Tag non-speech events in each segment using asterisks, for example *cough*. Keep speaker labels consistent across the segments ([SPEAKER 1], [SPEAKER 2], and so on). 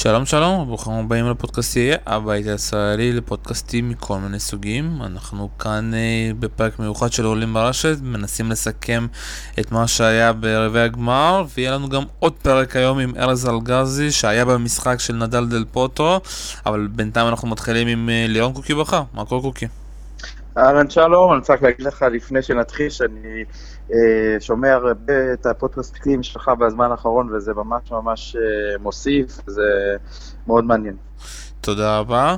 [SPEAKER 1] שלום שלום, ברוכים הבאים לפודקאסט יהיה, הבית הישראלי לפודקאסטים מכל מיני סוגים. אנחנו כאן אה, בפרק מיוחד של עולים ברשת, מנסים לסכם את מה שהיה ברבעי הגמר, ויהיה לנו גם עוד פרק היום עם ארז אלגזי, שהיה במשחק של נדל דל פוטרו, אבל בינתיים אנחנו מתחילים עם אה, לירון קוקי בכר. מה קורה קוקי?
[SPEAKER 2] אהלן שלום, אני צריך להגיד לך לפני שנתחיל שאני אה, שומע הרבה את הפודקאסטים שלך בזמן האחרון וזה ממש ממש אה, מוסיף, זה מאוד מעניין.
[SPEAKER 1] תודה רבה.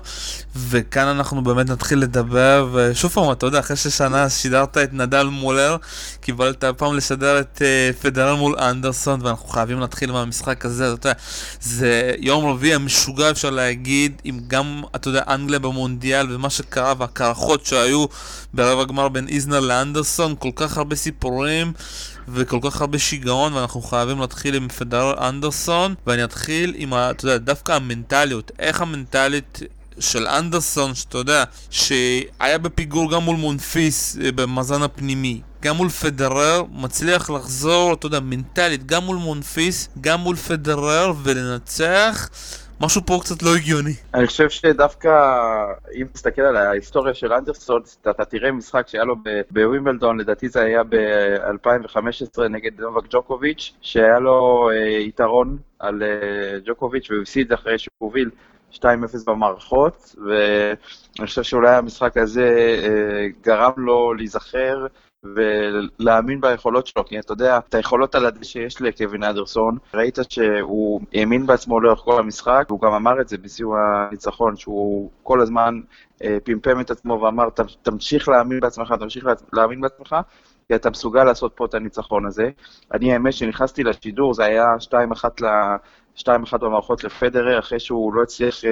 [SPEAKER 1] וכאן אנחנו באמת נתחיל לדבר, ושוב פעם, אתה יודע, אחרי ששנה שידרת את נדל מולר, קיבלת פעם לשדר את uh, פדרל מול אנדרסון, ואנחנו חייבים להתחיל מהמשחק הזה, אתה יודע, זה יום רביעי המשוגע אפשר להגיד, עם גם, אתה יודע, אנגליה במונדיאל, ומה שקרה, והקרחות שהיו ברבע גמר בין איזנר לאנדרסון, כל כך הרבה סיפורים. וכל כך הרבה שיגעון ואנחנו חייבים להתחיל עם פדרל אנדרסון ואני אתחיל עם, אתה יודע, דווקא המנטליות, איך המנטלית של אנדרסון, שאתה יודע, שהיה בפיגור גם מול מונפיס אה, במאזן הפנימי, גם מול פדרר, מצליח לחזור, אתה יודע, מנטלית, גם מול מונפיס, גם מול פדרר ולנצח. משהו פה קצת לא הגיוני.
[SPEAKER 2] אני חושב שדווקא, אם תסתכל על ההיסטוריה של אנדרסון, אתה תראה משחק שהיה לו בווימבלדון, לדעתי זה היה ב-2015 נגד נובק ג'וקוביץ', שהיה לו אה, יתרון על אה, ג'וקוביץ' והוא הפסיד אחרי שהוא הוביל 2-0 במערכות, ואני חושב שאולי המשחק הזה אה, גרם לו להיזכר ולהאמין ביכולות שלו, כי אתה יודע, את היכולות על הדשא שיש לקווין אדרסון, ראית שהוא האמין בעצמו לאורך כל המשחק, והוא גם אמר את זה בסיום הניצחון, שהוא כל הזמן אה, פמפם את עצמו ואמר, תמשיך להאמין בעצמך, תמשיך להאמין בעצמך, כי אתה מסוגל לעשות פה את הניצחון הזה. אני האמת שנכנסתי לשידור, זה היה 2-1 ל... 2-1 במערכות לפדרר, אחרי שהוא לא הצליח uh,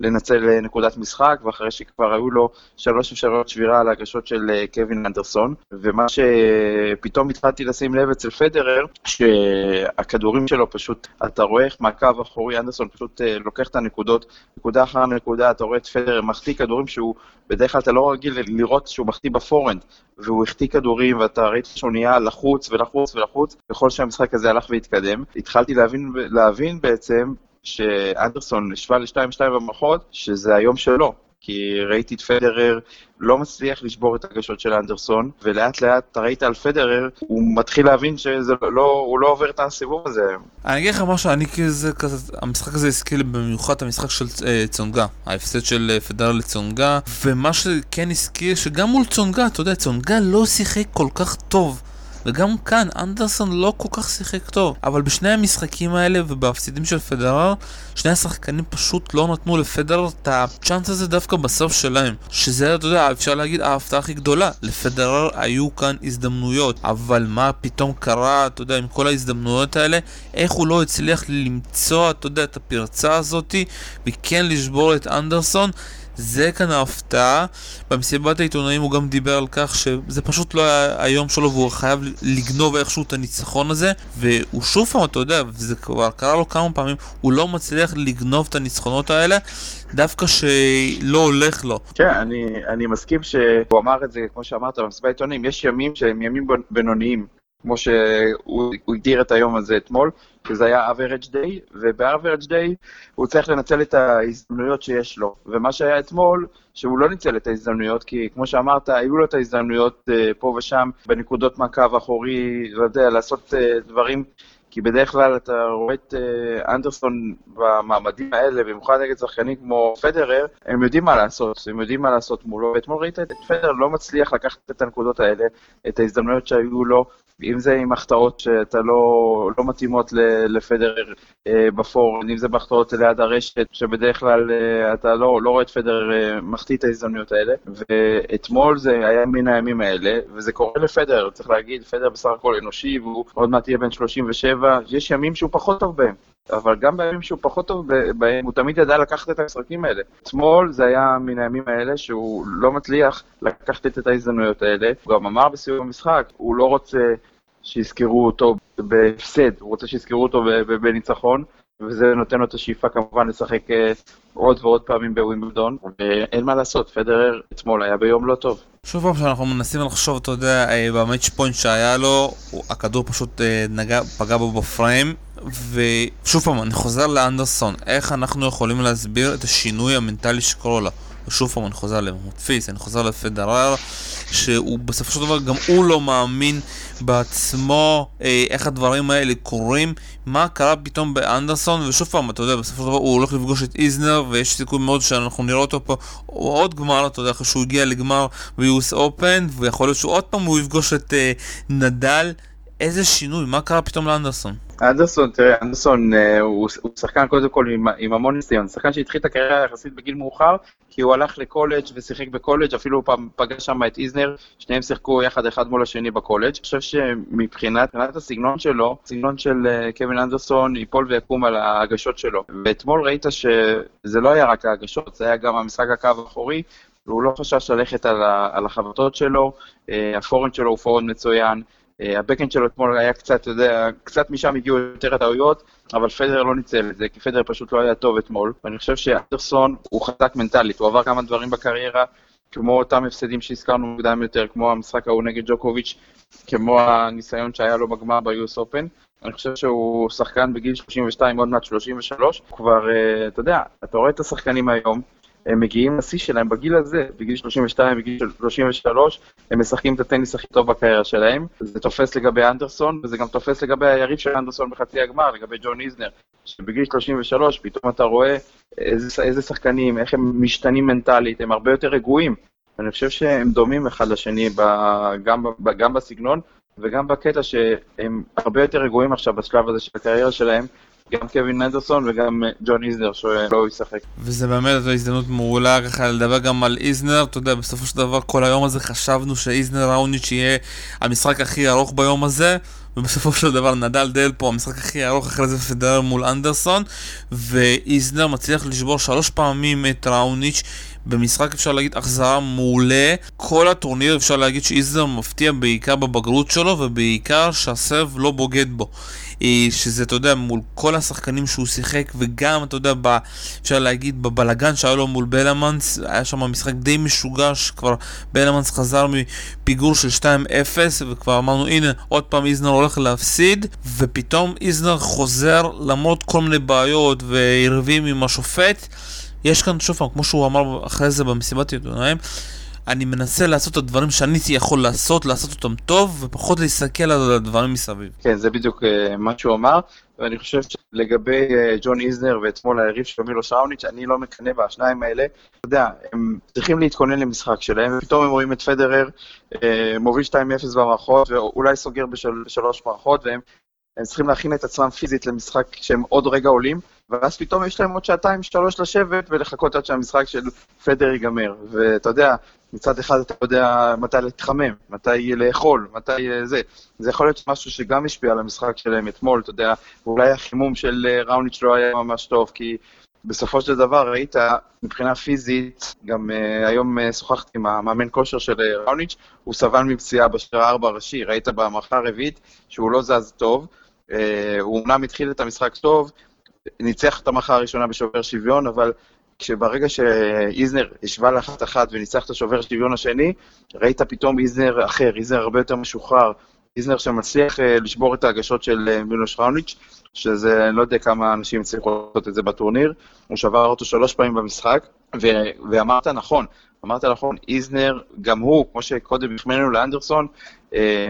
[SPEAKER 2] לנצל uh, נקודת משחק, ואחרי שכבר היו לו שלוש אפשרויות שבירה על ההגשות של uh, קווין אנדרסון. ומה שפתאום התחלתי לשים לב אצל פדרר, שהכדורים שלו פשוט, אתה רואה איך מהקו האחורי אנדרסון פשוט לוקח את הנקודות, נקודה אחר נקודה, אתה רואה את פדרר מחטיא כדורים שהוא, בדרך כלל אתה לא רגיל לראות שהוא מחטיא בפורנד, והוא החטיא כדורים, ואתה ראית שהוא נהיה לחוץ ולחוץ ולחוץ, ככל שהמשחק הזה הלך והתקדם. התחלתי להבין, להבין בעצם שאנדרסון השווה ל-2-2 במערכות, שזה היום שלו. כי ראיתי את פדרר לא מצליח לשבור את הגשות של אנדרסון, ולאט לאט אתה ראית על פדרר, הוא מתחיל להבין שהוא לא, לא עובר את הסיבוב הזה.
[SPEAKER 1] אני אגיד לך משהו, אני כזה, כזה, המשחק הזה הזכיר במיוחד המשחק של אה, צונגה, ההפסד של אה, פדרר לצונגה, ומה שכן הזכיר, שגם מול צונגה, אתה יודע, צונגה לא שיחק כל כך טוב. וגם כאן אנדרסון לא כל כך שיחק טוב אבל בשני המשחקים האלה ובהפסידים של פדרר שני השחקנים פשוט לא נתנו לפדרר את הצ'אנס הזה דווקא בסוף שלהם שזה אתה יודע אפשר להגיד ההפתעה הכי גדולה. לפדרר היו כאן הזדמנויות אבל מה פתאום קרה אתה יודע עם כל ההזדמנויות האלה? איך הוא לא הצליח למצוא אתה יודע את הפרצה הזאתי וכן לשבור את אנדרסון זה כאן ההפתעה. במסיבת העיתונאים הוא גם דיבר על כך שזה פשוט לא היה היום שלו והוא חייב לגנוב איכשהו את הניצחון הזה והוא שוב פעם, אתה יודע, וזה כבר קרה לו כמה פעמים, הוא לא מצליח לגנוב את הניצחונות האלה דווקא שלא הולך לו.
[SPEAKER 2] כן, אני, אני מסכים שהוא אמר את זה, כמו שאמרת במסיבת העיתונאים, יש ימים שהם ימים בינוניים. כמו שהוא הגדיר את היום הזה אתמול, שזה היה average day, וב-average day הוא צריך לנצל את ההזדמנויות שיש לו. ומה שהיה אתמול, שהוא לא ניצל את ההזדמנויות, כי כמו שאמרת, היו לו את ההזדמנויות uh, פה ושם, בנקודות מהקו האחורי, לא יודע, לעשות uh, דברים כי בדרך כלל אתה רואה את אה, אנדרסון במעמדים האלה, במיוחד נגד שחקנים כמו פדרר, הם יודעים מה לעשות, הם יודעים מה לעשות מולו, ואתמול ראית את פדרר לא מצליח לקחת את הנקודות האלה, את ההזדמנויות שהיו לו, אם זה עם החטאות שאתה לא, לא מתאימות לפדרר אה, בפורן, אם זה בהחטאות ליד הרשת, שבדרך כלל אה, אתה לא, לא רואה את פדרר אה, מחטיא את ההזדמנויות האלה, ואתמול זה היה מן הימים האלה, וזה קורה לפדרר, צריך להגיד, פדרר בסך הכל אנושי, והוא עוד מעט יהיה בן 37, יש ימים שהוא פחות טוב בהם. אבל גם בימים שהוא פחות טוב בהם, הוא תמיד ידע לקחת את המשחקים האלה. אתמול זה היה מן הימים האלה שהוא לא מצליח לקחת את ההזדמנויות האלה. הוא גם אמר בסיום המשחק, הוא לא רוצה שיזכרו אותו בהפסד, הוא רוצה שיזכרו אותו בניצחון, וזה נותן לו את השאיפה כמובן לשחק אה, עוד ועוד פעמים בווימבלדון, ואין מה לעשות, פדרר אתמול היה ביום לא טוב.
[SPEAKER 1] שוב פעם שאנחנו מנסים לחשוב, אתה יודע, אה, במאץ' פוינט שהיה לו, הכדור פשוט אה, נגע, פגע בו בפריים, ושוב פעם, אני חוזר לאנדרסון, איך אנחנו יכולים להסביר את השינוי המנטלי שקורה לו? ושוב פעם, אני חוזר למוטפיס, אני חוזר לפדרר, שהוא בסופו של דבר, גם הוא לא מאמין בעצמו, אה, איך הדברים האלה קורים, מה קרה פתאום באנדרסון, ושוב פעם, אתה יודע, בסופו של דבר הוא הולך לפגוש את איזנר, ויש סיכוי מאוד שאנחנו נראה אותו פה עוד גמר, אתה יודע, אחרי שהוא הגיע לגמר ב-US Open, ויכול להיות שהוא עוד פעם הוא יפגוש את אה, נדל. איזה שינוי, מה קרה פתאום לאנדרסון?
[SPEAKER 2] אנדרסון, תראה, אנדרסון אה, הוא, הוא שחקן קודם כל עם, עם המון ניסיון, שחקן שהתחיל את הקריירה יחסית בגיל מאוחר, כי הוא הלך לקולג' ושיחק בקולג', אפילו פעם פגש שם את איזנר, שניהם שיחקו יחד אחד מול השני בקולג'. אני חושב שמבחינת הסגנון שלו, הסגנון של uh, קווין אנדרסון ייפול ויקום על ההגשות שלו. ואתמול ראית שזה לא היה רק ההגשות, זה היה גם המשחק הקו האחורי, והוא לא חשש ללכת על, החבטות שלו, אה, הפורהנד שלו הוא פורהנד מצוין. אה, הבקאנד שלו אתמול היה קצת, אתה יודע, קצת משם הגיעו יותר הטעויות, אבל פדרר לא ניצל את זה, כי פדרר פשוט לא היה טוב אתמול. ואני חושב שאנדרסון הוא חזק מנטלית, הוא עבר כמה דברים בקריירה, כמו אותם הפסדים שהזכרנו מוקדם יותר, כמו המשחק ההוא נגד ג'וקוביץ', כמו הניסיון שהיה לו בגמר ב-US Open. אני חושב שהוא שחקן בגיל 32, עוד מעט 33. כבר, אה, אתה יודע, אתה רואה את השחקנים היום, הם מגיעים לשיא שלהם בגיל הזה, בגיל 32, בגיל 33, הם משחקים את הטניס הכי טוב בקריירה שלהם. זה תופס לגבי אנדרסון, וזה גם תופס לגבי היריב של אנדרסון בחצי הגמר, לגבי ג'ון איזנר, שבגיל 33 פתאום אתה רואה איזה, איזה שחקנים, איך הם משתנים מנטלית, הם הרבה יותר רגועים. אני חושב שהם דומים אחד לשני ב, גם, ב, גם בסגנון וגם בקטע שהם הרבה יותר רגועים עכשיו בשלב הזה של הקריירה שלהם, גם קווין אנדרסון וגם אה, ג'ון איזנר שלא ישחק.
[SPEAKER 1] וזה באמת זו הזדמנות מעולה ככה לדבר גם על איזנר, אתה יודע, בסופו של דבר כל היום הזה חשבנו שאיזנר ראוניץ' יהיה המשחק הכי ארוך ביום הזה. ובסופו של דבר נדל דל פה המשחק הכי ארוך אחרי זה פדרר מול אנדרסון ואיזנר מצליח לשבור שלוש פעמים את ראוניץ' במשחק אפשר להגיד החזרה מעולה כל הטורניר אפשר להגיד שאיזנר מפתיע בעיקר בבגרות שלו ובעיקר שהסרב לא בוגד בו שזה, אתה יודע, מול כל השחקנים שהוא שיחק, וגם, אתה יודע, ב, אפשר להגיד, בבלגן שהיה לו מול בלמנס, היה שם משחק די משוגע, שכבר בלמנס חזר מפיגור של 2-0, וכבר אמרנו, הנה, עוד פעם איזנר הולך להפסיד, ופתאום איזנר חוזר, למרות כל מיני בעיות ועירבים עם השופט. יש כאן, שוב פעם, כמו שהוא אמר אחרי זה במסיבת עיתונאים, אני מנסה לעשות את הדברים שאני יכול לעשות, לעשות אותם טוב, ופחות להסתכל על הדברים מסביב.
[SPEAKER 2] כן, זה בדיוק uh, מה שהוא אמר, ואני חושב שלגבי uh, ג'ון איזנר ואתמול היריב של מילו שרауניץ', אני לא מקנא בשניים האלה. אתה יודע, הם צריכים להתכונן למשחק שלהם, ופתאום הם רואים את פדרר uh, מוביל 2-0 במערכות, ואולי סוגר בשל, בשלוש מערכות, והם הם צריכים להכין את עצמם פיזית למשחק שהם עוד רגע עולים, ואז פתאום יש להם עוד שעתיים, שלוש לשבת ולחכות עד שהמשחק של פדר ייגמר. ואתה יודע, מצד אחד אתה יודע מתי להתחמם, מתי לאכול, מתי אה, זה. זה יכול להיות משהו שגם השפיע על המשחק שלהם אתמול, אתה יודע, ואולי החימום של אה, ראוניץ' לא היה ממש טוב, כי בסופו של דבר ראית, מבחינה פיזית, גם uh, היום uh, שוחחתי עם המאמן כושר של uh, ראוניץ', הוא סבל מפציעה בשער הארבע הראשי, ראית במערכה הרביעית שהוא לא זז טוב, uh, הוא אומנם התחיל את המשחק טוב, ניצח את המערכה הראשונה בשובר שוויון, אבל כשברגע שאיזנר השווה לאחת אחת וניצח את השובר שוויון השני, ראית פתאום איזנר אחר, איזנר הרבה יותר משוחרר, איזנר שמצליח uh, לשבור את ההגשות של uh, מילוש ראוניץ', שזה, אני לא יודע כמה אנשים הצליחו לעשות את זה בטורניר, הוא שבר אותו שלוש פעמים במשחק, ו- ואמרת נכון, אמרת נכון, איזנר, גם הוא, כמו שקודם החמאנו לאנדרסון, אה,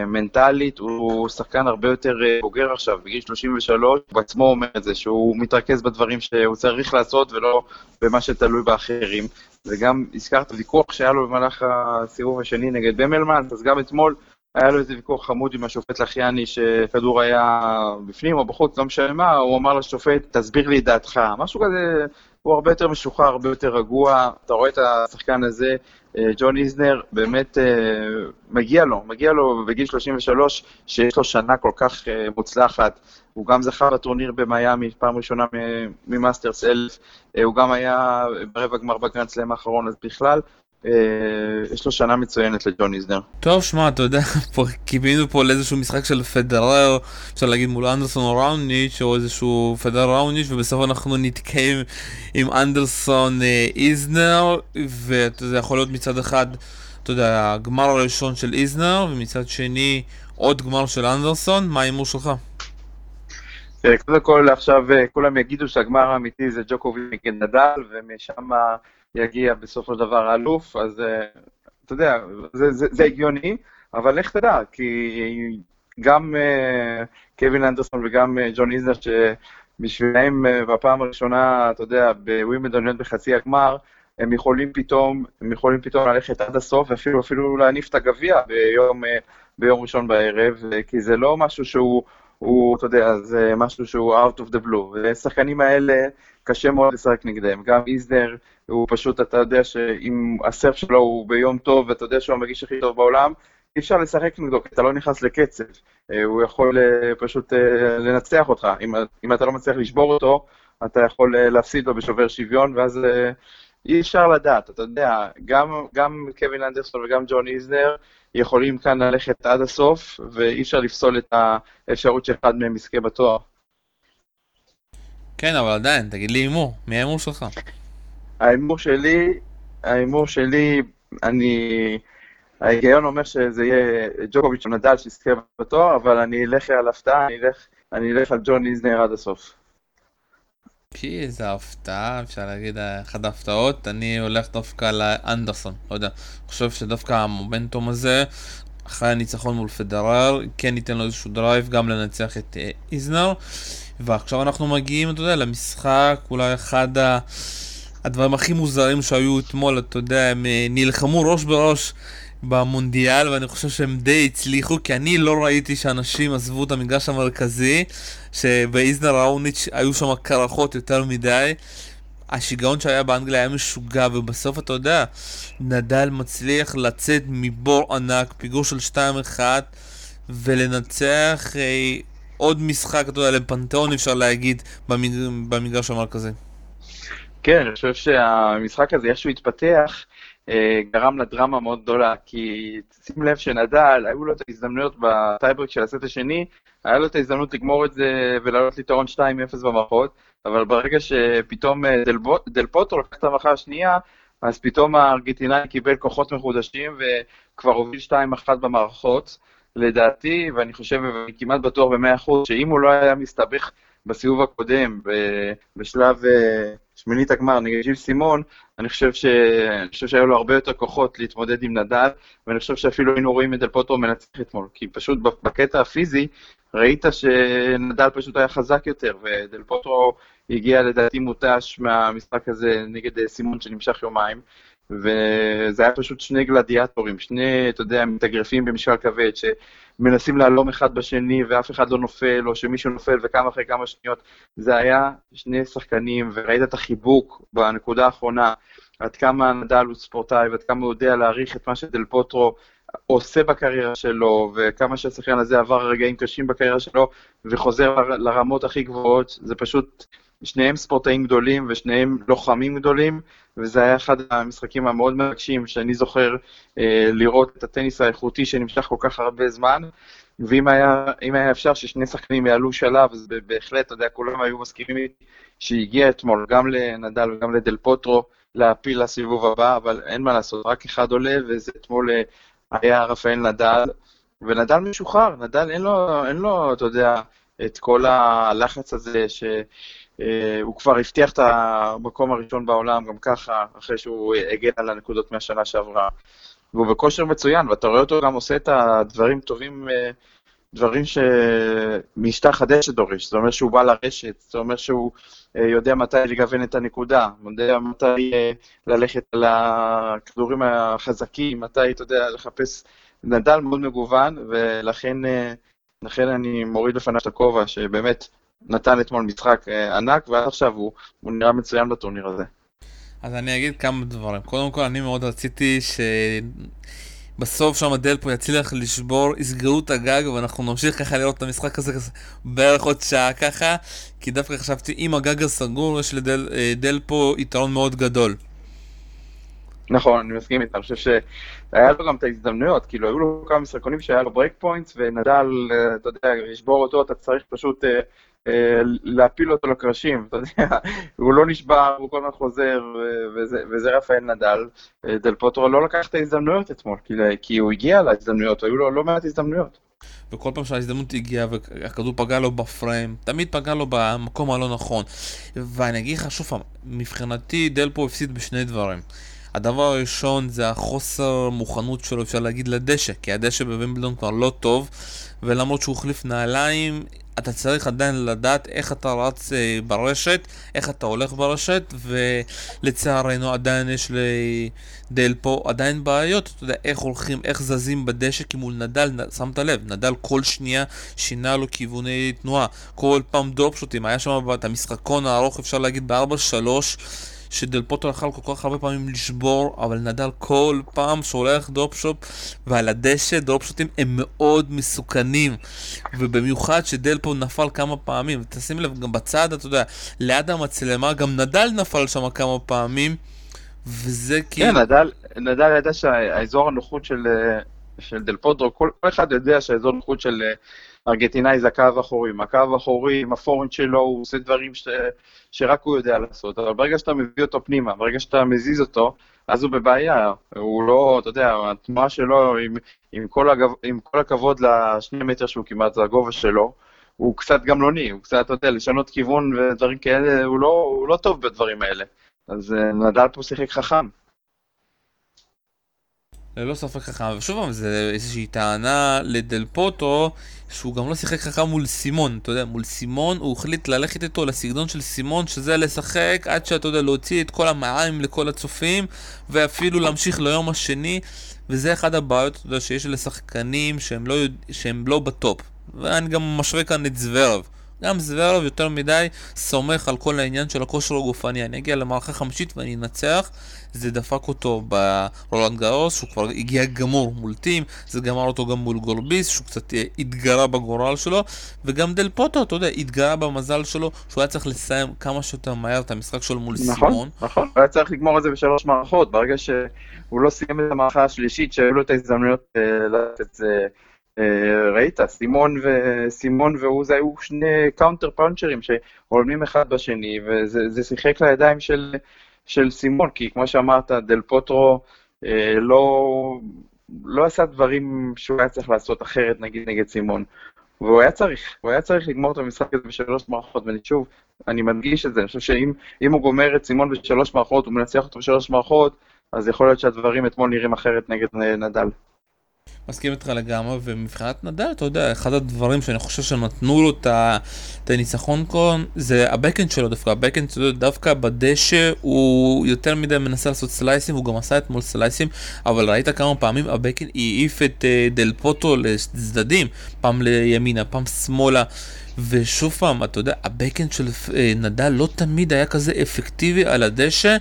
[SPEAKER 2] מנטלית, הוא שחקן הרבה יותר אה, בוגר עכשיו, בגיל 33, הוא בעצמו אומר את זה, שהוא מתרכז בדברים שהוא צריך לעשות ולא במה שתלוי באחרים. וגם הזכרת ויכוח שהיה לו במהלך הסיבוב השני נגד במלמן, אז גם אתמול היה לו איזה ויכוח חמוד עם השופט לחיאני שכדור היה בפנים או בחוץ, לא משנה מה, הוא אמר לשופט, תסביר לי את דעתך, משהו כזה, הוא הרבה יותר משוחרר, הרבה יותר רגוע, אתה רואה את השחקן הזה, אה, ג'ון איזנר, באמת אה, מגיע לו, מגיע לו בגיל 33, שיש לו שנה כל כך אה, מוצלחת, הוא גם זכה בטורניר במיאמי, פעם ראשונה ממאסטרס 1000, הוא גם היה ברבע גמר בגרנד סלאם האחרון, אז בכלל, יש לו שנה מצוינת לג'ון איזנר.
[SPEAKER 1] טוב, שמע, אתה יודע, *laughs* קיווינו פה לאיזשהו משחק של פדרר, אפשר להגיד מול אנדרסון או ראוניץ', או איזשהו פדרר ראוניץ', ובסוף אנחנו נתקעים עם אנדרסון אה, איזנר, יודע, יכול להיות מצד אחד, אתה יודע, הגמר הראשון של איזנר, ומצד שני עוד גמר של אנדרסון, מה ההימור שלך?
[SPEAKER 2] קודם כל עכשיו אה, כולם יגידו שהגמר האמיתי זה ג'וקוביץ' נגד נדל, ומשם יגיע בסופו של דבר האלוף, אז אה, אתה יודע, זה, זה, זה הגיוני, אבל לך תדע, כי גם uh, קווין אנדרסון וגם uh, ג'ון איזנר, שבשבילם בפעם הראשונה, אתה יודע, בווימבלדון להיות בחצי הגמר, הם יכולים פתאום, הם יכולים פתאום ללכת עד הסוף, ואפילו אפילו להניף את הגביע ביום, ביום ראשון בערב, כי זה לא משהו שהוא... הוא, אתה יודע, זה משהו שהוא out of the blue. והשחקנים האלה, קשה מאוד לשחק נגדם. גם איזנר, הוא פשוט, אתה יודע שאם הסרף שלו הוא ביום טוב, ואתה יודע שהוא המגיש הכי טוב בעולם, אי אפשר לשחק נגדו, כי אתה לא נכנס לקצב. אה, הוא יכול אה, פשוט אה, לנצח אותך. אם, אם אתה לא מצליח לשבור אותו, אתה יכול להפסיד לו בשובר שוויון, ואז אי אפשר לדעת. אתה יודע, גם, גם קווין אנדרסון וגם ג'ון איזנר, יכולים כאן ללכת עד הסוף, ואי אפשר לפסול את האפשרות שאחד מהם יזכה בתואר.
[SPEAKER 1] כן, אבל עדיין, תגיד לי הימור, מי ההימור שלך?
[SPEAKER 2] ההימור שלי, ההימור שלי, אני... ההיגיון אומר שזה יהיה ג'וקוביץ' או נדל שיזכה בתואר, אבל אני אלך על הפתעה, אני אלך, אני אלך על ג'ון איזנר עד הסוף.
[SPEAKER 1] כי איזה הפתעה, אפשר להגיד אחת ההפתעות, אני הולך דווקא לאנדרסון, לא יודע, אני חושב שדווקא המומנטום הזה, אחרי הניצחון מול פדרר, כן ייתן לו איזשהו drive גם לנצח את אה, איזנר, ועכשיו אנחנו מגיעים, אתה יודע, למשחק, אולי אחד ה... הדברים הכי מוזרים שהיו אתמול, אתה יודע, הם אה, נלחמו ראש בראש במונדיאל, ואני חושב שהם די הצליחו, כי אני לא ראיתי שאנשים עזבו את המגרש המרכזי, שבאיזנר ראוניץ' היו שם קרחות יותר מדי. השיגעון שהיה באנגליה היה משוגע, ובסוף אתה יודע, נדל מצליח לצאת מבור ענק, פיגור של 2-1, ולנצח אה, עוד משחק, אתה יודע, לפנתיאון אפשר להגיד, במג... במגרש המרכזי.
[SPEAKER 2] כן, אני חושב שהמשחק הזה, איך שהוא התפתח, אה, גרם לדרמה מאוד גדולה, כי שים לב שנדל, היו לו את ההזדמנויות בטייברק של הסט השני, היה לו את ההזדמנות לגמור את זה ולעלות ליתרון 2-0 במערכות, אבל ברגע שפתאום אה, דל, דל פוטו לקח את המערכה השנייה, אז פתאום הארגנטינאי קיבל כוחות מחודשים וכבר הוביל 2-1 במערכות. לדעתי, ואני חושב, ואני כמעט בטוח ב-100%, שאם הוא לא היה מסתבך בסיבוב הקודם, בשלב אה, שמינית הגמר נגד ג'יל סימון, אני חושב, ש... אני חושב שהיו לו הרבה יותר כוחות להתמודד עם נדל, ואני חושב שאפילו היינו רואים את דל פוטרו מנצח אתמול, כי פשוט בקטע הפיזי ראית שנדל פשוט היה חזק יותר, ודל פוטרו הגיע לדעתי מותש מהמשחק הזה נגד אה, סימון שנמשך יומיים, וזה היה פשוט שני גלדיאטורים, שני, אתה יודע, מתאגרפים במשקל כבד, שמנסים להלום אחד בשני ואף אחד לא נופל, או שמישהו נופל וקם אחרי כמה שניות. זה היה שני שחקנים, וראית את החיבוק בנקודה האחרונה, עד כמה נדל הוא ספורטאי, ועד כמה הוא יודע להעריך את מה שדל פוטרו עושה בקריירה שלו, וכמה שהשחקן הזה עבר רגעים קשים בקריירה שלו, וחוזר לרמות הכי גבוהות, זה פשוט... שניהם ספורטאים גדולים ושניהם לוחמים גדולים, וזה היה אחד המשחקים המאוד מרגשים שאני זוכר אה, לראות את הטניס האיכותי שנמשך כל כך הרבה זמן, ואם היה, היה אפשר ששני שחקנים יעלו שלב, אז בהחלט, אתה יודע, כולם היו מסכימים איתי שהגיע אתמול גם לנדל וגם לדל פוטרו להפיל לסיבוב הבא, אבל אין מה לעשות, רק אחד עולה, וזה אתמול אה, היה רפאל נדל, ונדל משוחרר, נדל אין לו, אין לו, אתה יודע, את כל הלחץ הזה ש... אה, הוא כבר הבטיח את המקום הראשון בעולם, גם ככה, אחרי שהוא הגן על הנקודות מהשנה שעברה. והוא בכושר מצוין, ואתה רואה אותו גם עושה את הדברים טובים, אה, דברים שמשטח הדשא דורש. זה אומר שהוא בא לרשת, זה אומר שהוא אה, יודע מתי לגוון את הנקודה, יודע מתי ללכת על הכדורים החזקים, מתי, אתה יודע, לחפש נדל מאוד מגוון, ולכן אני מוריד בפניו את הכובע, שבאמת נתן אתמול משחק אה, ענק, ועד עכשיו הוא, הוא נראה מצוין בטורניר הזה.
[SPEAKER 1] אז אני אגיד כמה דברים. קודם כל, אני מאוד רציתי שבסוף שם דלפו יצליח לשבור, יסגרו את הגג, ואנחנו נמשיך ככה לראות את המשחק הזה בערך עוד שעה ככה, כי דווקא חשבתי, אם הגג הסגור, יש לדלפו אה, יתרון מאוד גדול.
[SPEAKER 2] נכון, אני מסכים איתה, אני חושב שהיה לו גם את ההזדמנויות, כאילו היו לו כמה משחקונים שהיה לו break points, ונדל, אה, אתה יודע, לשבור אותו, אתה צריך פשוט להפיל אותו לקרשים, אתה יודע, הוא לא נשבר, הוא כל הזמן חוזר, וזה, רפאל נדל. דל פוטרו לא לקח את ההזדמנויות אתמול, כי הוא הגיע להזדמנויות, היו לו לא מעט הזדמנויות.
[SPEAKER 1] וכל פעם שההזדמנות הגיעה והכדור פגע לו בפריים, תמיד פגע לו במקום הלא נכון. ואני אגיד לך שוב פעם, מבחינתי דלפו הפסיד בשני דברים. הדבר הראשון זה החוסר מוכנות שלו, אפשר להגיד, לדשא, כי הדשא בווימבלדון כבר לא טוב, ולמרות שהוא החליף נעליים, אתה צריך עדיין לדעת איך אתה רץ אה, ברשת, איך אתה הולך ברשת, ולצערנו עדיין יש לדל פה עדיין בעיות, אתה יודע, איך הולכים, איך זזים בדשא, כי מול נדל, שמת לב, נדל כל שנייה שינה לו כיווני תנועה, כל פעם דרופ שוטים, היה שם את המשחקון הארוך, אפשר להגיד, ב-4-3, שדל פוטו יכל כל כך הרבה פעמים לשבור, אבל נדל כל פעם שולח דרופשוט, ועל הדשא דרופשוטים הם מאוד מסוכנים, ובמיוחד שדל פה נפל כמה פעמים, תשים לב, גם בצד, אתה יודע, ליד המצלמה, גם נדל נפל שם כמה פעמים, וזה כאילו...
[SPEAKER 2] כן, נדל, נדל ידע שהאזור הנוחות של, של דל פוטו, כל, אחד יודע שהאזור הנוחות של... ארגנטינאי זה הקו האחורי, הקו האחורי עם הפורנט שלו, הוא עושה דברים ש... שרק הוא יודע לעשות, אבל ברגע שאתה מביא אותו פנימה, ברגע שאתה מזיז אותו, אז הוא בבעיה, הוא לא, אתה יודע, התנועה שלו, עם, עם, כל, הגב... עם כל הכבוד לשני מטר שהוא כמעט, זה הגובה שלו, הוא קצת גמלוני, הוא קצת, אתה יודע, לשנות כיוון ודברים כאלה, הוא לא, הוא לא טוב בדברים האלה. אז אה, נדל פה שיחק חכם.
[SPEAKER 1] ללא ספק חכם, ושוב פעם, זה איזושהי טענה לדל פוטו, שהוא גם לא שיחק חכם מול סימון, אתה יודע, מול סימון הוא החליט ללכת איתו לסגנון של סימון, שזה לשחק עד שאתה יודע, להוציא את כל המעיים לכל הצופים, ואפילו להמשיך ליום השני, וזה אחד הבעיות, אתה יודע, שיש לשחקנים שהם לא, שהם לא בטופ. ואני גם משווה כאן את זוורב. גם זוורב יותר מדי סומך על כל העניין של הכושר הגופני. אני אגיע למערכה חמישית ואני אנצח. זה דפק אותו ברולנד גאוס, שהוא כבר הגיע גמור מול טים, זה גמר אותו גם מול גורביס, שהוא קצת התגרה בגורל שלו, וגם דל פוטו, אתה יודע, התגרה במזל שלו, שהוא היה צריך לסיים כמה שיותר מהר את המשחק שלו מול נכון, סימון.
[SPEAKER 2] נכון, נכון, הוא היה צריך לגמור את זה בשלוש מערכות, ברגע שהוא לא סיים את המערכה השלישית, שהיו לו את ההזדמנויות אה, לתת את זה. אה, ראית, סימון, ו... סימון והוא זה היו שני counter puncher ים שהולמים אחד בשני, וזה שיחק לידיים של, של סימון, כי כמו שאמרת, דל פוטרו אה, לא, לא עשה דברים שהוא היה צריך לעשות אחרת, נגיד נגד סימון. והוא היה צריך, הוא היה צריך לגמור את המשחק הזה בשלוש מערכות, ואני שוב, אני מדגיש את זה, אני חושב שאם הוא גומר את סימון בשלוש מערכות, הוא מנצח אותו בשלוש מערכות, אז יכול להיות שהדברים אתמול נראים אחרת נגד נדל.
[SPEAKER 1] מסכים איתך לגמרי, ומבחינת נדל, אתה יודע, אחד הדברים שאני חושב שנתנו לו את הניצחון כאן, זה הבקהנד שלו דווקא, הבקהנד שלו דווקא בדשא, הוא יותר מדי מנסה לעשות slice ים, הוא גם עשה אתמול slice ים, אבל ראית כמה פעמים הבקהנד העיף את אה, דל פוטרו לצדדים, פעם לימינה, פעם שמאלה. ושוב פעם, אתה יודע, הבקהנד של אה, נדל לא תמיד היה כזה אפקטיבי על הדשא,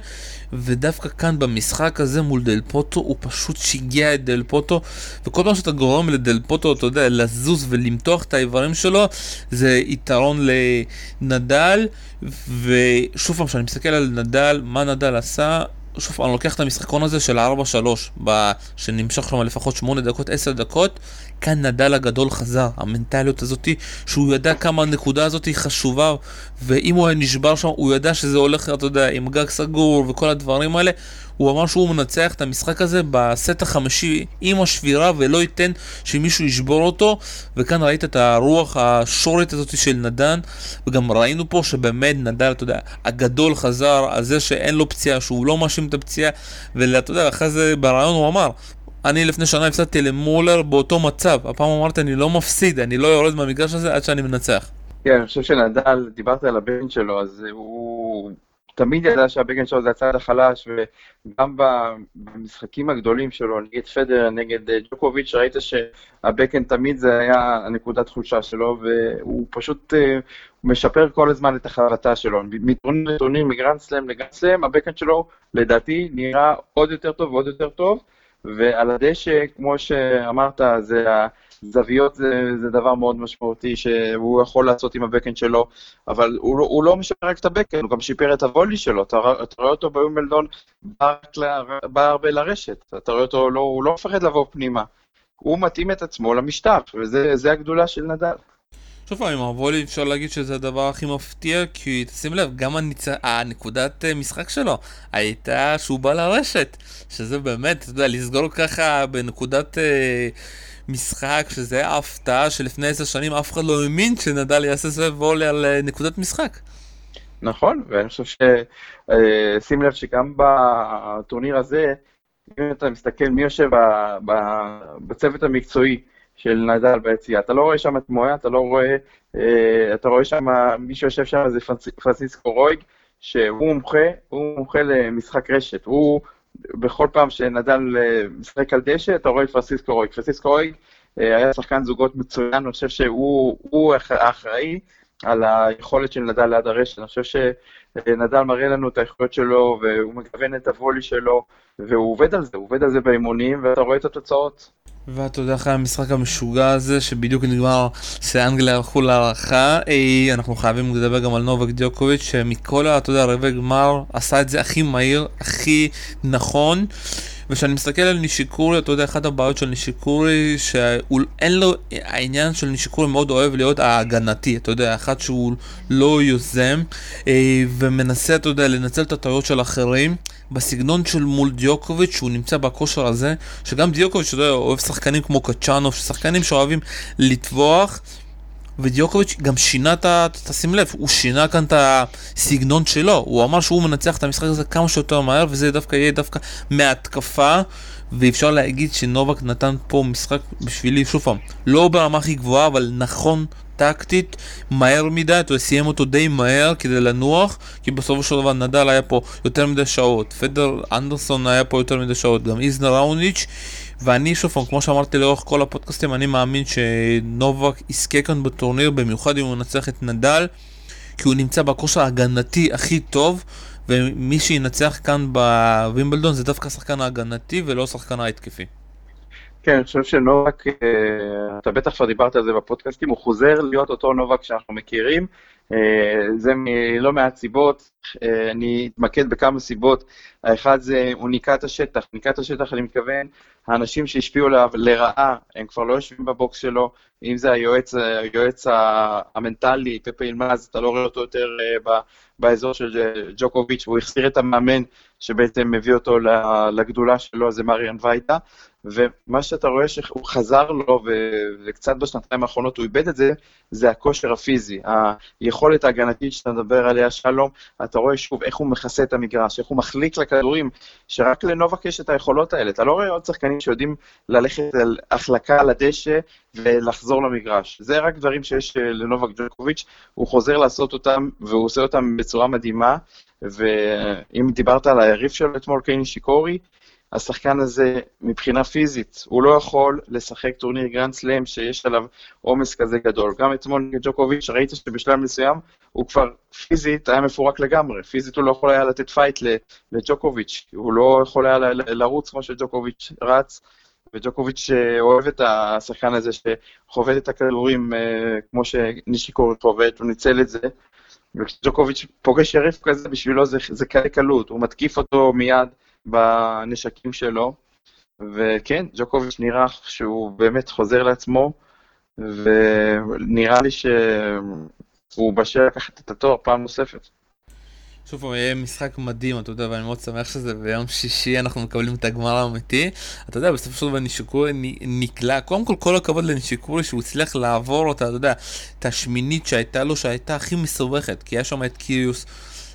[SPEAKER 1] ודווקא כאן במשחק הזה מול דל פוטו, הוא פשוט שיגע את דל פוטו, וכל פעם שאתה גורם לדל פוטו, אתה יודע, לזוז ולמתוח את האיברים שלו, זה יתרון לנדל, ושוב פעם, כשאני מסתכל על נדל, מה נדל עשה, שוב, אני לוקח את המשחקון הזה של 4-3, שנמשך שם לפחות 8 דקות, 10 דקות, כאן נדל הגדול חזר, המנטליות הזאתי, שהוא ידע כמה הנקודה הזאת היא חשובה, ואם הוא היה נשבר שם, הוא ידע שזה הולך, אתה יודע, עם גג סגור וכל הדברים האלה, הוא אמר שהוא מנצח את המשחק הזה בסט החמישי עם השבירה ולא ייתן שמישהו ישבור אותו. וכאן ראית את הרוח השורית הזאת של נדן. וגם ראינו פה שבאמת נדל, אתה יודע, הגדול חזר על זה שאין לו פציעה, שהוא לא מאשים את הפציעה. ואתה יודע, אחרי זה ברעיון הוא אמר אני לפני שנה הפסדתי למולר באותו מצב, הפעם אמרתי אני לא מפסיד, אני לא יורד מהמגרש הזה עד שאני מנצח.
[SPEAKER 2] כן, אני חושב שנדל, דיברת על הבן שלו, אז הוא תמיד ידע שהבגן שלו זה הצד החלש, וגם במשחקים הגדולים שלו, נגד פדר, נגד אה, ג'וקוביץ', ראית שהבקן תמיד זה היה הנקודת חולשה שלו, והוא פשוט אה, משפר כל הזמן את החרטה שלו. מטרונים לטרונים, מגרנד סלאם לגרנד סלאם, הבקן שלו, לדעתי, נראה עוד יותר טוב ועוד יותר טוב, ועל הדשא, כמו שאמרת, זה זוויות זה, זה דבר מאוד משמעותי שהוא יכול לעשות עם הבקאנד שלו, אבל הוא, לא- הוא לא משפר רק את הבקאנד, הוא גם שיפר את הוולי שלו. אתה, אתה רואה אותו בווימבלדון, בא, בא הרבה לרשת, אתה רואה אותו, לא, הוא לא מפחד לבוא פנימה. הוא מתאים את עצמו למשטר, וזה הגדולה של נדל.
[SPEAKER 1] שוב פעם, עם הוולי אפשר להגיד שזה הדבר הכי מפתיע, כי תשים לב, גם הניצ... הנקודת אה, משחק שלו הייתה שהוא בא לרשת, שזה באמת, אתה יודע, לסגור ככה בנקודת אה, משחק, שזה היה הפתעה שלפני עשר שנים אף אחד לא האמין שנדל יעשה סבב וולי על אה, נקודת משחק.
[SPEAKER 2] נכון, ואני חושב ש... אה, לב שגם בטורניר הזה, אם אתה מסתכל מי יושב בצוות המקצועי, של נדל ביציאה. אתה לא רואה שם את מויה, אתה לא רואה, אה, אתה רואה שם, מי שיושב שם זה פרנסיסקו רויג, שהוא מומחה, הוא מומחה למשחק רשת. הוא, בכל פעם שנדל אה, משחק על דשא, אתה רואה את פרנסיסקו רויג. פרנסיסקו רויג אה, היה שחקן זוגות מצוין, אני חושב שהוא האחראי על היכולת של נדל ליד הרשת. אני חושב שנדל מראה לנו את האיכויות שלו, והוא מגוון את הוולי שלו, והוא עובד על זה, הוא עובד על זה באימונים, ואתה רואה את התוצאות.
[SPEAKER 1] ואתה יודע אחרי המשחק המשוגע הזה שבדיוק נגמר שאנגליה הלכו להערכה אי, אנחנו חייבים לדבר גם על נובק דיוקוביץ' שמכל אתה יודע רבעי גמר עשה את זה הכי מהיר הכי נכון וכשאני מסתכל על נישיקורי, אתה יודע, אחת הבעיות של נישיקורי, שאין לו, העניין של נישיקורי מאוד אוהב להיות ההגנתי, אתה יודע, אחד שהוא לא יוזם, אה, ומנסה, אתה יודע, לנצל את הטעויות של אחרים. בסגנון של מול דיוקוביץ', שהוא נמצא בכושר הזה, שגם דיוקוביץ', אתה יודע, אוהב שחקנים כמו קצ'אנוב, שחקנים שאוהבים לטבוח, ודיוקוביץ' גם שינה את ה... תשים לב, הוא שינה כאן את הסגנון שלו, הוא אמר שהוא מנצח את המשחק הזה כמה שיותר מהר, וזה דווקא יהיה דווקא מההתקפה, ואפשר להגיד שנובק נתן פה משחק בשבילי, שוב פעם, לא ברמה הכי גבוהה, אבל נכון טקטית, מהר מדי, אתה סיים אותו די מהר כדי לנוח, כי בסופו של דבר נדל היה פה יותר מדי שעות, פדר אנדרסון היה פה יותר מדי שעות, גם איזנר ראוניץ', ואני שוב פעם, כמו שאמרתי לאורך כל הפודקאסטים, אני מאמין שנובק יזכה כאן בטורניר, במיוחד אם הוא ינצח את נדל, כי הוא נמצא בכושר ההגנתי הכי טוב, ומי שינצח כאן בווימבלדון זה דווקא השחקן ההגנתי ולא השחקן ההתקפי.
[SPEAKER 2] כן, אני חושב שנובק, אה, אתה בטח כבר דיברת על זה בפודקאסטים, הוא חוזר להיות אותו נובק שאנחנו מכירים. אה, זה מלא מעט סיבות, אה, אני אתמקד בכמה סיבות. האחד זה, הוא ניקה את השטח. ניקה את השטח, אני מתכוון, האנשים שהשפיעו עליו לרעה, הם כבר לא יושבים בבוקס שלו, אם זה היועץ, היועץ המנטלי, פפה ילמז, אתה לא רואה אותו יותר באזור של ג'וקוביץ', והוא החסיר את המאמן שבעצם מביא אותו לגדולה שלו, זה מריאן וייטה. ומה שאתה רואה שהוא חזר לו, ו- וקצת בשנתיים האחרונות הוא איבד את זה, זה הכושר הפיזי. היכולת ההגנתית שאתה מדבר עליה, שלום, אתה רואה שוב איך הוא מכסה את המגרש, איך הוא מחליק לכדורים, שרק לנובק יש את היכולות האלה. אתה לא רואה עוד שחקנים שיודעים ללכת על החלקה על הדשא ולחזור למגרש. זה רק דברים שיש לנובק ג'וקוביץ', הוא חוזר לעשות אותם, והוא עושה אותם בצורה מדהימה. ואם דיברת על היריב שלו אתמול, קיי נישיקורי, השחקן הזה, מבחינה פיזית, הוא לא יכול לשחק טורניר גרנד סלאם שיש עליו עומס כזה גדול. גם אתמול נגד ג'וקוביץ', ראית שבשלב מסוים הוא כבר פיזית היה מפורק לגמרי. פיזית הוא לא יכול היה לתת fight לג'וקוביץ', הוא לא יכול היה לרוץ כמו שג'וקוביץ' רץ. וג'וקוביץ' אוהב את השחקן הזה שחובט את הכדורים אה, כמו שנישיקורי חובט, הוא ניצל את זה. וג'וקוביץ' פוגש יריב כזה, בשבילו זה, זה כאלה קלות, הוא מתקיף אותו מיד, בנשקים שלו, וכן, ג'וקוביץ' נראה שהוא באמת חוזר לעצמו, ונראה לי שהוא בשל לקחת את התואר פעם נוספת.
[SPEAKER 1] שוב פעם, יהיה משחק מדהים, אתה יודע, ואני מאוד שמח שזה ביום שישי אנחנו מקבלים את הגמר האמיתי. אתה יודע, בסופו של דבר נישיקורי נקלע, קודם כל כל הכבוד לנישיקורי שהוא הצליח לעבור אותה, אתה יודע, את השמינית שהייתה לו, שהייתה הכי מסובכת, כי היה שם את קיריוס,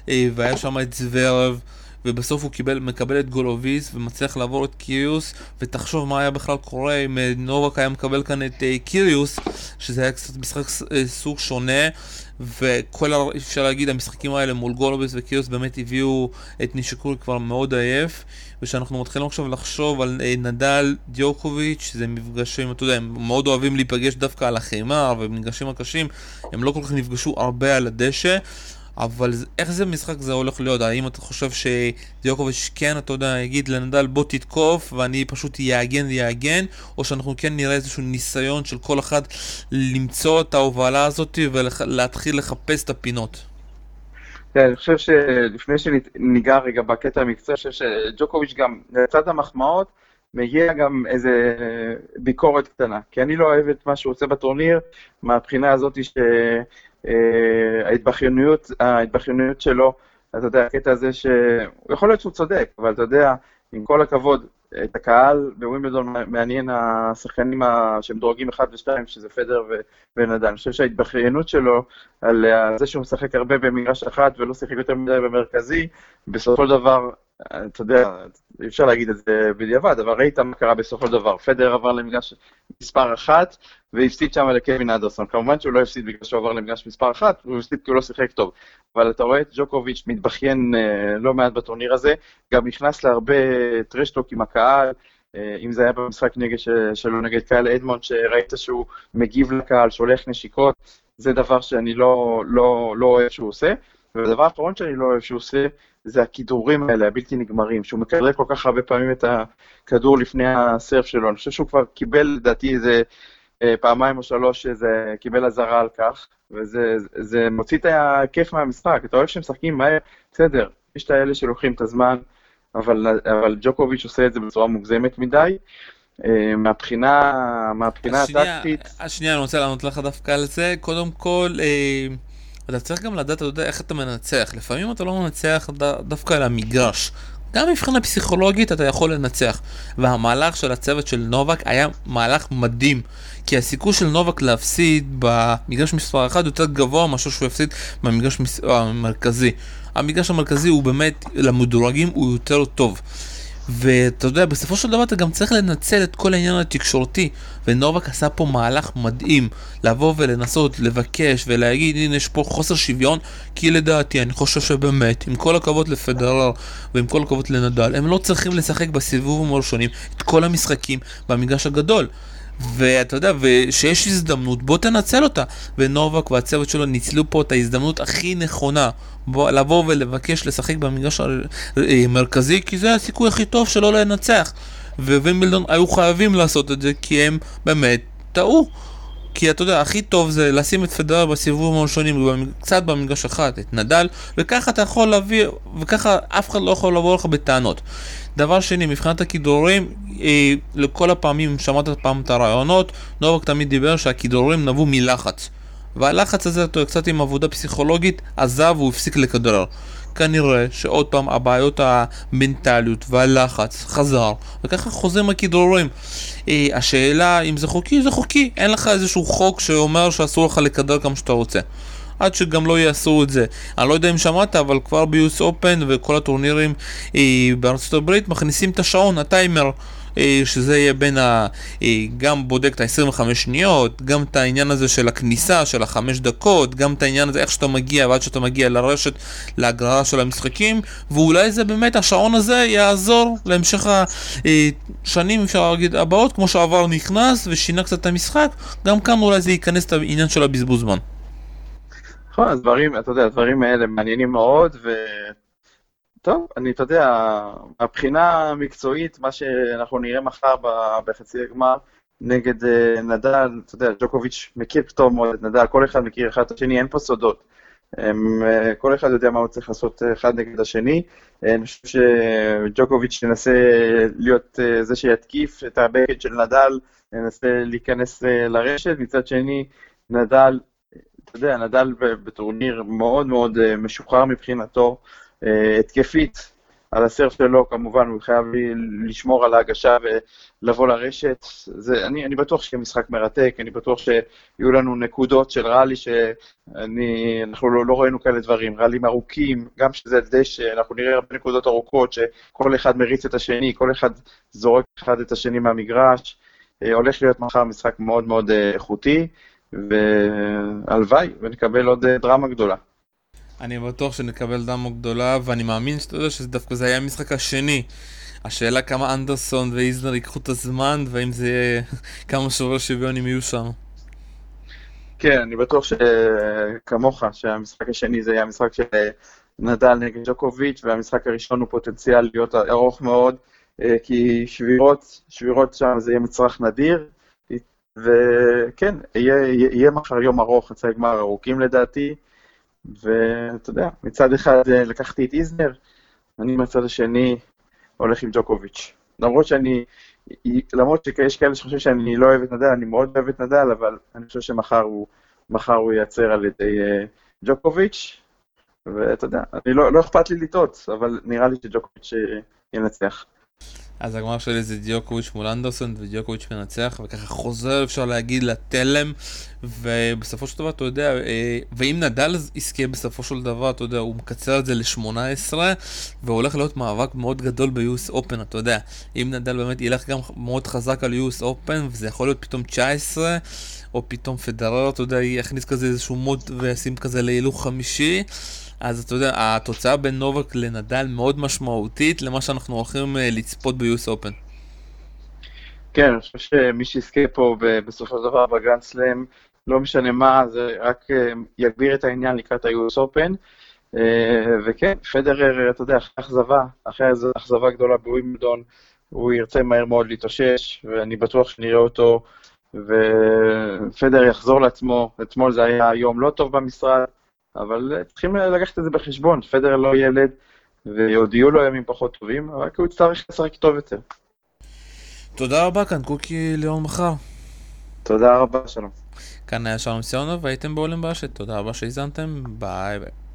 [SPEAKER 1] אה, והיה שם את זוורב. ובסוף הוא קיבל, מקבל את גולוביס ומצליח לעבור את קיריוס ותחשוב מה היה בכלל קורה אם אה, נובק היה מקבל כאן את uh, קיריוס שזה היה קצת משחק סוג שונה וכל, אפשר להגיד, המשחקים האלה מול גולוביס וקיריוס באמת הביאו את נישיקורי כבר מאוד עייף ושאנחנו מתחילים עכשיו לחשוב על uh, נדל דיוקוביץ' זה מפגשים, אתה יודע, הם מאוד אוהבים להיפגש דווקא על החימה ובמפגשים הקשים הם לא כל כך נפגשו הרבה על הדשא אבל איך זה משחק זה הולך להיות? האם אתה חושב שדיוקוביץ' כן, אתה יודע, יגיד לנדל בוא תתקוף ואני פשוט יאגן ויאגן, או שאנחנו כן נראה איזשהו ניסיון של כל אחד למצוא את ההובלה הזאת ולהתחיל לחפש את הפינות?
[SPEAKER 2] כן, אני חושב שלפני שניגע רגע בקטע המקצועי, אני חושב שג'וקוביץ' גם, לצד המחמאות, מגיע גם איזה ביקורת קטנה. כי אני לא אוהב את מה שהוא עושה בטורניר, מהבחינה הזאת אה, שלו, אתה יודע, הקטע הזה ש... יכול להיות שהוא צודק, אבל אתה יודע, עם כל הכבוד, את הקהל בווימבלדון מעניין השחקנים שהם דורגים 1 ו-2, שזה פדר ונדל. אני חושב שההתבכיינות שלו על זה שהוא משחק הרבה במגרש אחת ולא שיחק יותר מדי במרכזי, בסופו של דבר אתה יודע, אי אפשר להגיד את זה בדיעבד, אבל ראית מה קרה בסופו של דבר. פדר עבר למגרש מספר אחת, והפסיד שם לקווין אדרסון. כמובן שהוא לא הפסיד בגלל שהוא עבר למגרש מספר אחת, הוא הפסיד כי הוא לא שיחק טוב. אבל אתה רואה את ג'וקוביץ' מתבכיין אה, לא מעט בטורניר הזה, גם נכנס להרבה טרשטוק עם הקהל. אה, אם זה היה במשחק נגד שלו נגד קהל אדמונד, שראית שהוא מגיב לקהל, שולח נשיקות, זה דבר שאני לא, לא, לא אוהב שהוא עושה. והדבר האחרון שאני לא אוהב שהוא עושה, זה הכידורים האלה, הבלתי נגמרים, שהוא מכדרר כל כך הרבה פעמים את הכדור לפני הסרף שלו. אני חושב שהוא כבר קיבל, לדעתי, איזה אה, פעמיים או שלוש, זה קיבל אזהרה על כך, וזה זה מוציא את הכיף מהמשחק. אתה אוהב שהם משחקים מהר, בסדר, יש את האלה שלוקחים את הזמן, אבל, אבל ג'וקוביץ' עושה את זה בצורה מוגזמת מדי. אה, מהבחינה, מהבחינה הטקטית...
[SPEAKER 1] השנייה, אני רוצה לענות לך דווקא על זה. קודם כל, אה... אתה צריך גם לדעת, אתה יודע, איך אתה מנצח. לפעמים אתה לא מנצח דווקא על המגרש. גם מבחינה פסיכולוגית אתה יכול לנצח. והמהלך של הצוות של נובק היה מהלך מדהים. כי הסיכוי של נובק להפסיד במגרש מספר 1 יותר גבוה מאשר שהוא יפסיד במגרש המרכזי. המגרש המרכזי הוא באמת, למדורגים הוא יותר טוב. ואתה יודע, בסופו של דבר אתה גם צריך לנצל את כל העניין התקשורתי, ונובק עשה פה מהלך מדהים, לבוא ולנסות לבקש ולהגיד, הנה יש פה חוסר שוויון, כי לדעתי, אני חושב שבאמת, עם כל הכבוד לפדרר ועם כל הכבוד לנדל, הם לא צריכים לשחק בסיבוב הראשונים את כל המשחקים במגרש הגדול. ואתה יודע, ושיש הזדמנות, בוא תנצל אותה. ונובק והצוות שלו ניצלו פה את ההזדמנות הכי נכונה. בוא, לבוא ולבקש לשחק במגרש המרכזי, כי זה הסיכוי הכי טוב שלא לנצח. ווימבלדון היו חייבים לעשות את זה, כי הם באמת טעו. כי אתה יודע, הכי טוב זה לשים את פדרר בסיבובים הראשונים, קצת במגרש אחד, את נדל, וככה אתה יכול להביא, וככה אף אחד לא יכול לבוא לך בטענות. דבר שני, מבחינת הכידורים, אה, לכל הפעמים, שמעת פעם את הרעיונות, נובק תמיד דיבר שהכידורים נבעו מלחץ. והלחץ הזה, אתה קצת עם עבודה פסיכולוגית, עזב והוא הפסיק לכדרר. כנראה שעוד פעם הבעיות המנטליות והלחץ חזר, וככה חוזרים הכדרורים. אה, השאלה אם זה חוקי, זה חוקי. אין לך איזשהו חוק שאומר שאסור לך לכדר כמה שאתה רוצה. עד שגם לא יעשו את זה. אני לא יודע אם שמעת, אבל כבר ביוס אופן וכל הטורנירים אה, בארצות הברית מכניסים את השעון, הטיימר. אה, שזה יהיה בין ה... אה, גם בודק את ה-25 שניות, גם את העניין הזה של הכניסה, של החמש דקות, גם את העניין הזה איך שאתה מגיע ועד שאתה מגיע לרשת להגררה של המשחקים, ואולי זה באמת, השעון הזה יעזור להמשך השנים, אפשר להגיד, הבאות, כמו שעבר נכנס ושינה קצת את המשחק, גם כאן אולי זה ייכנס את העניין של הבזבוז זמן.
[SPEAKER 2] נכון, הדברים, אתה יודע, הדברים האלה מעניינים מאוד, ו... טוב, אני, אתה יודע, מבחינה המקצועית, מה שאנחנו נראה מחר בחצי הגמר נגד אה, נדל, אתה יודע, ג'וקוביץ' מכיר טוב מאוד את נדל, כל אחד מכיר אחד את השני, אין פה סודות. הם, אה, כל אחד יודע מה הוא צריך לעשות אה, אחד נגד השני. אני חושב שג'וקוביץ' ינסה להיות זה שיתקיף את הבקט של נדל, ינסה להיכנס לרשת, מצד שני, נדל אתה יודע, נדל בטורניר מאוד מאוד משוחרר מבחינתו, אה, התקפית על הסרף שלו, כמובן, הוא חייב לשמור על ההגשה ולבוא לרשת. זה, אני, אני בטוח שיהיה משחק מרתק, אני בטוח שיהיו לנו נקודות של ראלי שאנחנו לא, לא ראינו כאלה דברים, ראלים ארוכים, גם שזה על דשא, אנחנו נראה הרבה נקודות ארוכות שכל אחד מריץ את השני, כל אחד זורק אחד את השני מהמגרש. אה, הולך להיות מחר משחק מאוד מאוד אה, איכותי, והלוואי ונקבל עוד דרמה גדולה.
[SPEAKER 1] אני בטוח שנקבל דמו גדולה, ואני מאמין שאתה יודע שזה דווקא זה היה המשחק השני. השאלה כמה אנדרסון ואיזנר ייקחו את הזמן, והאם זה יהיה *laughs* כמה שובר שוויון הם יהיו שם.
[SPEAKER 2] כן, אני בטוח שכמוך, שהמשחק השני זה יהיה המשחק של נדל נגד ג'וקוביץ', והמשחק הראשון הוא פוטנציאל להיות ארוך מאוד, כי שבירות, שבירות שם זה יהיה מצרך נדיר, וכן, יהיה, יהיה מחר יום ארוך, חצי גמר ארוכים לדעתי, ואתה יודע, מצד אחד לקחתי את איזנר, אני מהצד השני הולך עם ג'וקוביץ'. למרות שאני, למרות שיש כאלה שחושבים שאני לא אוהב את נדל, אני מאוד אוהב את נדל, אבל אני חושב שמחר הוא, מחר הוא ייעצר על ידי uh, ג'וקוביץ', ואתה יודע, אני לא, לא אכפת לי לטעות, אבל נראה לי שג'וקוביץ' ינצח.
[SPEAKER 1] אז הגמר שלי זה דיוקוביץ' מול אנדרסון ודיוקוביץ' מנצח וככה חוזר אפשר להגיד לתלם ובסופו של דבר אתה יודע אה, ואם נדל יזכה בסופו של דבר אתה יודע הוא מקצר את זה ל-18 והולך להיות מאבק מאוד גדול ב-US Open אתה יודע. אם נדל באמת ילך גם מאוד חזק על US Open וזה יכול להיות פתאום 19 או פתאום פדרר אתה יודע יכניס כזה איזשהו מוד וישים כזה להילוך חמישי אז אתה יודע, התוצאה בין נובק לנדל מאוד משמעותית למה שאנחנו הולכים אה, לצפות ב-US Open.
[SPEAKER 2] כן, אני חושב שמי שיזכה פה בסופו של דבר בגרנד סלאם, לא משנה מה, זה רק אה, יגביר את העניין לקראת ה-US Open. אה, וכן, פדרר, אתה יודע, אחרי אכזבה, אחרי אכזבה גדולה בווימבלדון, הוא ירצה מהר מאוד להתאושש, ואני בטוח שנראה אותו, ופדר יחזור לעצמו. אתמול זה היה יום לא טוב במשרד, אבל אה, צריכים לקחת את זה בחשבון, פדר לא ילד, ועוד יהיו לו ימים פחות טובים, רק הוא יצטרך לשחק טוב יותר.
[SPEAKER 1] תודה רבה, כאן קוקי ליאור מחר.
[SPEAKER 2] תודה רבה, שלום.
[SPEAKER 1] כאן היה שלום סיונוב, והייתם בעולם באשת, תודה רבה שהזנתם, ביי ביי.